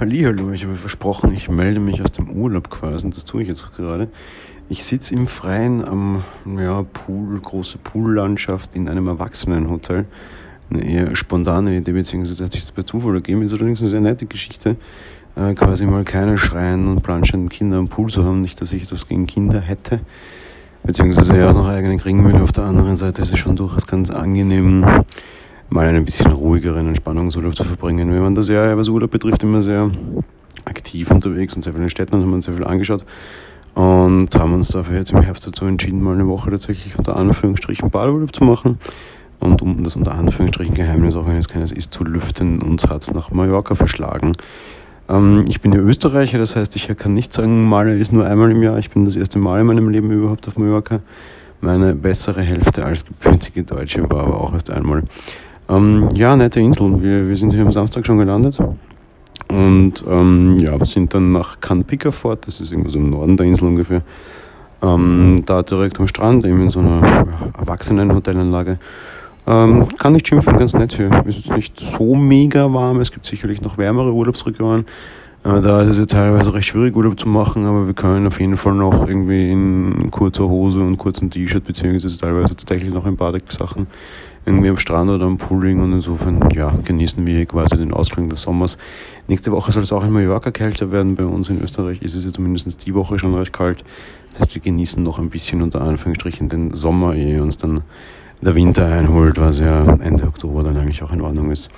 Hallihallo, ich habe versprochen, ich melde mich aus dem Urlaub quasi das tue ich jetzt auch gerade. Ich sitze im Freien am ja, Pool, große Poollandschaft in einem Erwachsenenhotel. Eine eher spontane Idee, beziehungsweise hat sich das bei Zufall ergeben, ist allerdings eine sehr nette Geschichte. Äh, quasi mal keine schreien und planschenden Kinder am Pool zu haben. Nicht, dass ich etwas gegen Kinder hätte, beziehungsweise ja noch eigene will. Auf der anderen Seite ist es schon durchaus ganz angenehm, mal einen bisschen ruhigeren Entspannungsurlaub zu verbringen. Wir waren das Jahr, was Urlaub betrifft, immer sehr aktiv unterwegs und sehr viele Städten und haben uns sehr viel angeschaut und haben uns dafür jetzt im Herbst dazu entschieden, mal eine Woche tatsächlich unter Anführungsstrichen Badeurlaub zu machen. Und um das unter Anführungsstrichen Geheimnis, auch wenn es keines ist, zu lüften, uns hat es nach Mallorca verschlagen. Ähm, ich bin ja Österreicher, das heißt, ich kann nicht sagen, Maler ist nur einmal im Jahr. Ich bin das erste Mal in meinem Leben überhaupt auf Mallorca. Meine bessere Hälfte als gebürtige Deutsche war aber auch erst einmal. Ähm, ja, nette Insel. Wir, wir sind hier am Samstag schon gelandet. Und ähm, ja, sind dann nach Canpica fort, das ist irgendwo so im Norden der Insel ungefähr. Ähm, da direkt am Strand, eben in so einer Erwachsenenhotelanlage. Ähm, kann nicht schimpfen, ganz nett hier. Ist jetzt nicht so mega warm, es gibt sicherlich noch wärmere Urlaubsregionen. Da ist es ja teilweise recht schwierig, Urlaub zu machen, aber wir können auf jeden Fall noch irgendwie in kurzer Hose und kurzem T-Shirt, beziehungsweise teilweise tatsächlich noch in Badesachen irgendwie am Strand oder am Pool liegen und insofern, ja, genießen wir quasi den Ausklang des Sommers. Nächste Woche soll es auch in Mallorca kälter werden. Bei uns in Österreich ist es ja zumindest die Woche schon recht kalt. Das heißt, wir genießen noch ein bisschen unter Anführungsstrichen den Sommer, ehe uns dann der Winter einholt, was ja Ende Oktober dann eigentlich auch in Ordnung ist.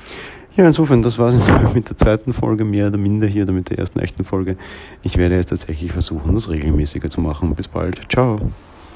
Ja, insofern, das war es mit der zweiten Folge, mehr oder minder hier, oder mit der ersten echten Folge. Ich werde jetzt tatsächlich versuchen, das regelmäßiger zu machen. Bis bald. Ciao.